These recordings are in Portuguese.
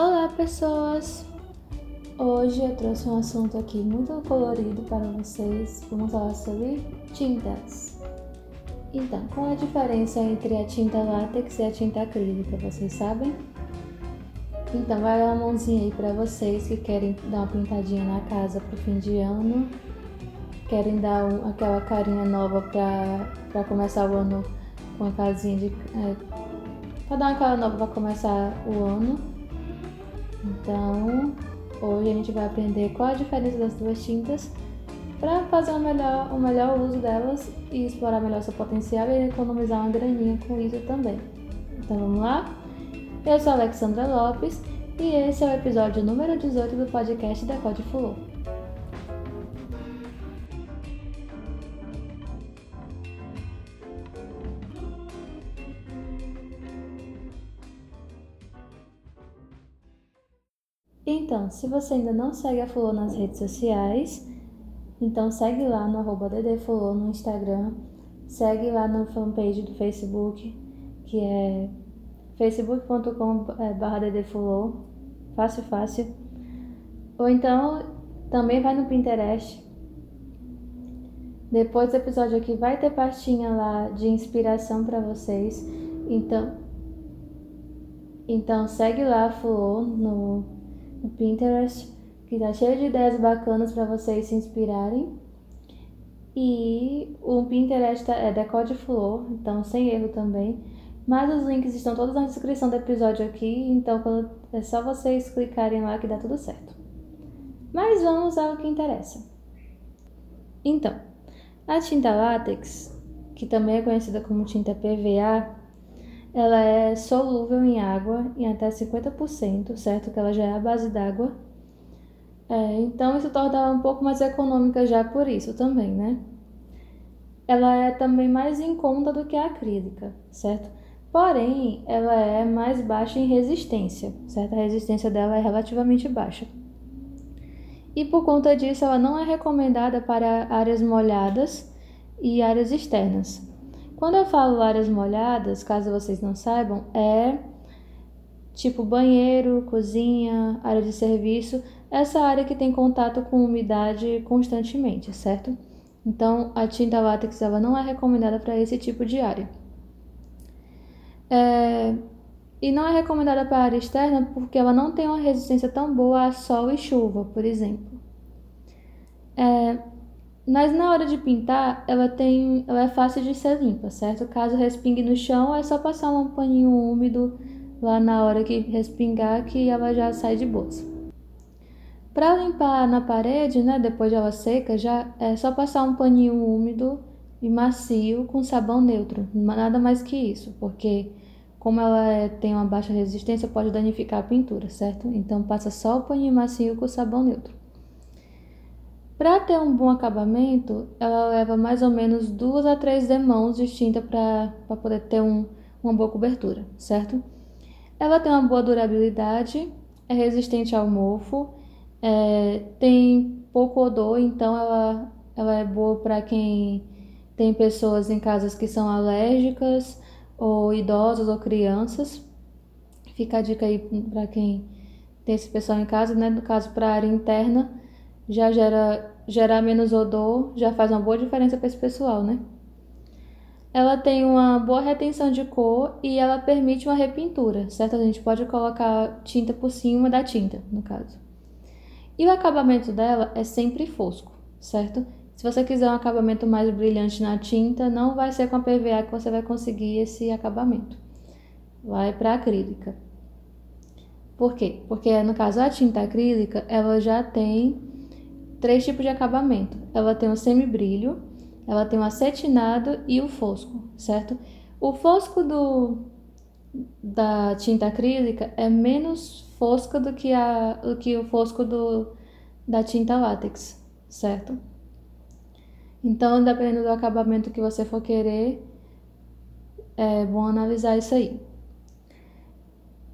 Olá, pessoas! Hoje eu trouxe um assunto aqui muito colorido para vocês. Vamos falar sobre tintas. Então, qual é a diferença entre a tinta látex e a tinta acrílica? Vocês sabem? Então, vai uma mãozinha aí para vocês que querem dar uma pintadinha na casa pro fim de ano, querem dar um, aquela carinha nova para começar o ano com a casinha de. É, para dar uma cara nova para começar o ano então, hoje a gente vai aprender qual a diferença das duas tintas para fazer o melhor, o melhor uso delas e explorar melhor seu potencial e economizar uma graninha com isso também. Então vamos lá? Eu sou Alexandra Lopes e esse é o episódio número 18 do podcast da Code Flow. Então, se você ainda não segue a Fulô nas redes sociais, então segue lá no arroba ddfulô no Instagram, segue lá no fanpage do Facebook, que é facebook.com.br ddfulô, fácil, fácil. Ou então, também vai no Pinterest. Depois do episódio aqui vai ter pastinha lá de inspiração para vocês. Então, então segue lá, Fulô, no no Pinterest, que tá cheio de ideias bacanas para vocês se inspirarem. E o Pinterest tá, é Decode Flow, então sem erro também. Mas os links estão todos na descrição do episódio aqui, então é só vocês clicarem lá que dá tudo certo. Mas vamos ao que interessa. Então, a tinta látex, que também é conhecida como tinta PVA, ela é solúvel em água em até 50%, certo? Que ela já é a base d'água. É, então isso torna ela um pouco mais econômica já por isso também, né? Ela é também mais em conta do que a acrílica, certo? Porém, ela é mais baixa em resistência, certo? A resistência dela é relativamente baixa. E por conta disso, ela não é recomendada para áreas molhadas e áreas externas, quando eu falo áreas molhadas, caso vocês não saibam, é tipo banheiro, cozinha, área de serviço, essa área que tem contato com umidade constantemente, certo? Então, a tinta látex ela não é recomendada para esse tipo de área. É... E não é recomendada para área externa porque ela não tem uma resistência tão boa a sol e chuva, por exemplo. É... Mas na hora de pintar, ela tem, ela é fácil de ser limpa, certo? Caso respingue no chão, é só passar um paninho úmido lá na hora que respingar que ela já sai de boas. Para limpar na parede, né, depois de ela seca, já é só passar um paninho úmido e macio com sabão neutro, nada mais que isso, porque como ela é, tem uma baixa resistência, pode danificar a pintura, certo? Então passa só o paninho macio com sabão neutro. Para ter um bom acabamento, ela leva mais ou menos duas a três demãos de tinta para poder ter um, uma boa cobertura, certo? Ela tem uma boa durabilidade, é resistente ao mofo, é, tem pouco odor, então ela, ela é boa para quem tem pessoas em casas que são alérgicas, ou idosos ou crianças. Fica a dica aí para quem tem esse pessoal em casa, né? No caso, para a área interna já gera gerar menos odor, já faz uma boa diferença para esse pessoal, né? Ela tem uma boa retenção de cor e ela permite uma repintura, certo? A gente pode colocar tinta por cima da tinta, no caso. E o acabamento dela é sempre fosco, certo? Se você quiser um acabamento mais brilhante na tinta, não vai ser com a PVA que você vai conseguir esse acabamento. Vai para acrílica. Por quê? Porque no caso a tinta acrílica, ela já tem três tipos de acabamento. Ela tem o semibrilho, ela tem o acetinado e o fosco, certo? O fosco do, da tinta acrílica é menos fosca do que, a, do que o fosco do, da tinta látex, certo? Então, dependendo do acabamento que você for querer, é bom analisar isso aí.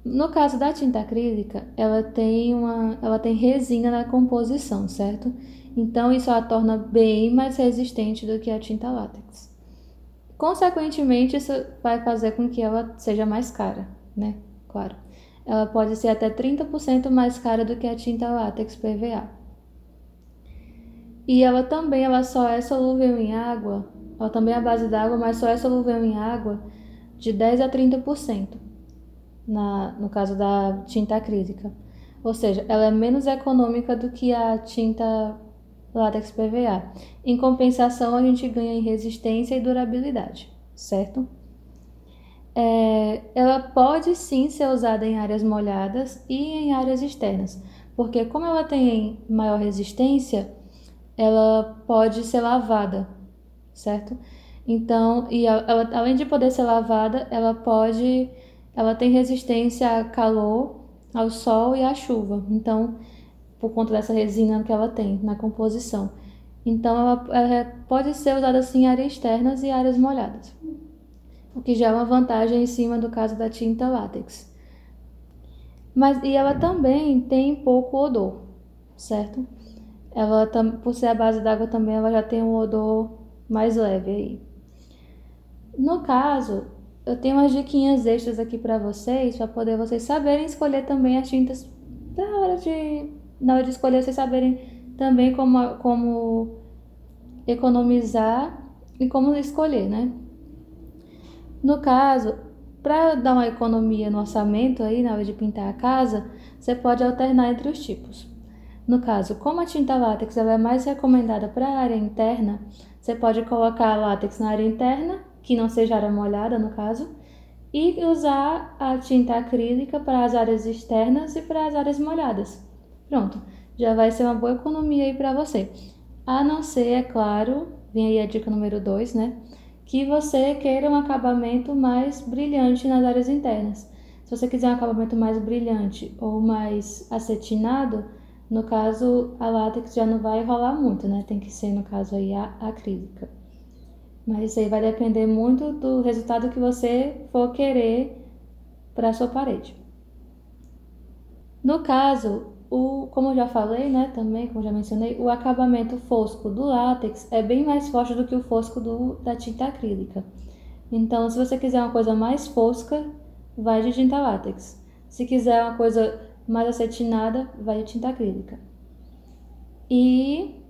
No caso da tinta acrílica, ela tem uma, ela tem resina na composição, certo? Então isso a torna bem mais resistente do que a tinta látex. Consequentemente, isso vai fazer com que ela seja mais cara, né? Claro. ela pode ser até 30% mais cara do que a tinta látex PVA. E ela também ela só é solúvel em água, ela também é a base d'água, mas só é solúvel em água de 10 a 30%, na, no caso da tinta acrílica. Ou seja, ela é menos econômica do que a tinta látex PVA. Em compensação, a gente ganha em resistência e durabilidade, certo? É, ela pode sim ser usada em áreas molhadas e em áreas externas, porque como ela tem maior resistência, ela pode ser lavada, certo? Então, e ela, além de poder ser lavada, ela pode, ela tem resistência a calor, ao sol e à chuva. Então, por conta dessa resina que ela tem na composição. Então, ela, ela pode ser usada assim em áreas externas e áreas molhadas, o que já é uma vantagem em cima do caso da tinta látex. Mas e ela também tem pouco odor, certo? Ela, por ser a base d'água também, ela já tem um odor mais leve aí. No caso, eu tenho umas diquinhas extras aqui para vocês, para poder vocês saberem escolher também as tintas na hora de na hora de escolher vocês saberem também como como economizar e como escolher, né? No caso, para dar uma economia no orçamento aí na hora de pintar a casa, você pode alternar entre os tipos. No caso, como a tinta látex ela é mais recomendada para a área interna, você pode colocar látex na área interna, que não seja área molhada no caso, e usar a tinta acrílica para as áreas externas e para as áreas molhadas. Pronto, já vai ser uma boa economia aí para você. A não ser, é claro, vem aí a dica número 2, né? Que você queira um acabamento mais brilhante nas áreas internas. Se você quiser um acabamento mais brilhante ou mais acetinado, no caso, a látex já não vai rolar muito, né? Tem que ser, no caso, aí a acrílica. Mas isso aí vai depender muito do resultado que você for querer para a sua parede. No caso, o, como eu já falei, né, também, como já mencionei, o acabamento fosco do látex é bem mais forte do que o fosco do, da tinta acrílica. Então, se você quiser uma coisa mais fosca, vai de tinta látex. Se quiser uma coisa mais acetinada vai de tinta acrílica. E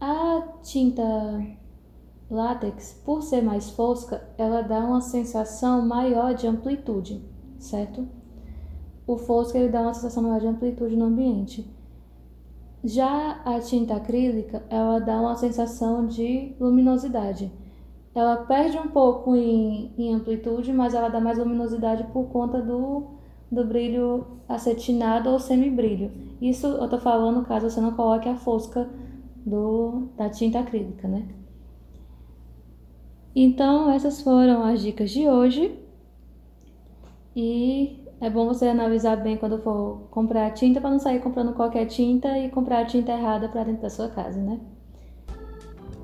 a tinta látex, por ser mais fosca, ela dá uma sensação maior de amplitude, certo? O fosco ele dá uma sensação maior de amplitude no ambiente. Já a tinta acrílica, ela dá uma sensação de luminosidade. Ela perde um pouco em, em amplitude, mas ela dá mais luminosidade por conta do do brilho acetinado ou semibrilho. Isso eu tô falando caso você não coloque a fosca do, da tinta acrílica, né? Então, essas foram as dicas de hoje. E é bom você analisar bem quando for comprar tinta para não sair comprando qualquer tinta e comprar a tinta errada para dentro da sua casa, né?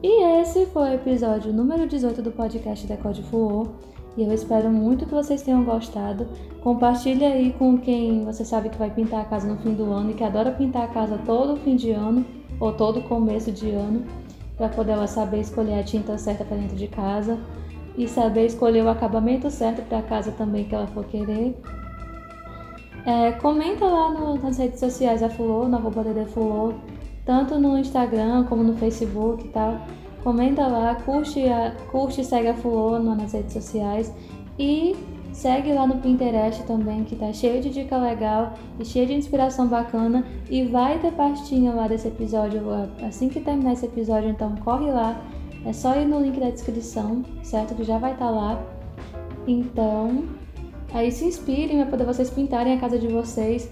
E esse foi o episódio número 18 do podcast Decode Fluor. E eu espero muito que vocês tenham gostado. Compartilhe aí com quem você sabe que vai pintar a casa no fim do ano e que adora pintar a casa todo fim de ano ou todo começo de ano, para poder ela saber escolher a tinta certa para dentro de casa e saber escolher o acabamento certo para a casa também que ela for querer. É, comenta lá no, nas redes sociais da Fulô, no arroba Fulô, tanto no Instagram como no Facebook e tal. Comenta lá, curte, a, curte e segue a Fulano nas redes sociais e segue lá no Pinterest também, que tá cheio de dica legal e cheio de inspiração bacana. E vai ter pastinha lá desse episódio assim que terminar esse episódio, então corre lá. É só ir no link da descrição, certo? Que já vai estar tá lá. Então, aí se inspirem para poder vocês pintarem a casa de vocês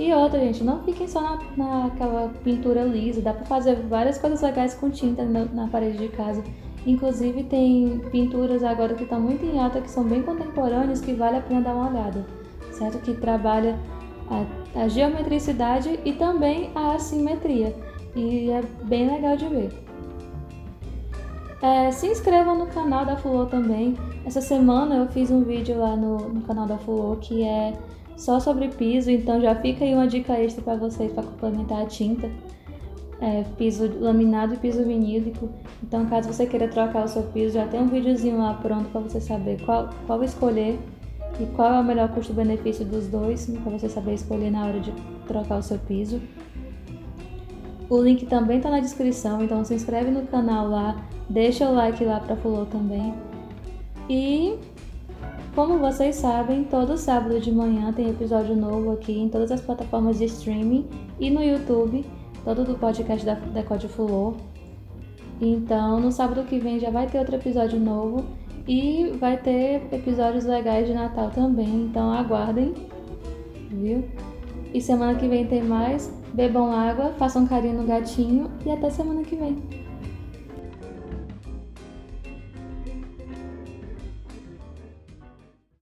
e outra, gente, não fiquem só na, naquela pintura lisa, dá pra fazer várias coisas legais com tinta na, na parede de casa. Inclusive tem pinturas agora que estão muito em alta, que são bem contemporâneas, que vale a pena dar uma olhada, certo? Que trabalha a, a geometricidade e também a assimetria. E é bem legal de ver. É, se inscrevam no canal da Fulô também. Essa semana eu fiz um vídeo lá no, no canal da Fulô que é só sobre piso, então já fica aí uma dica extra para vocês para complementar a tinta. É, piso laminado e piso vinílico. Então, caso você queira trocar o seu piso, já tem um videozinho lá pronto para você saber qual, qual escolher e qual é o melhor custo-benefício dos dois, para você saber escolher na hora de trocar o seu piso. O link também está na descrição, então se inscreve no canal lá, deixa o like lá para Fulô também. E como vocês sabem, todo sábado de manhã tem episódio novo aqui em todas as plataformas de streaming e no YouTube, todo do podcast da Decode Fulô. Então, no sábado que vem já vai ter outro episódio novo e vai ter episódios legais de Natal também. Então, aguardem, viu? E semana que vem tem mais. Bebam água, façam carinho no gatinho e até semana que vem.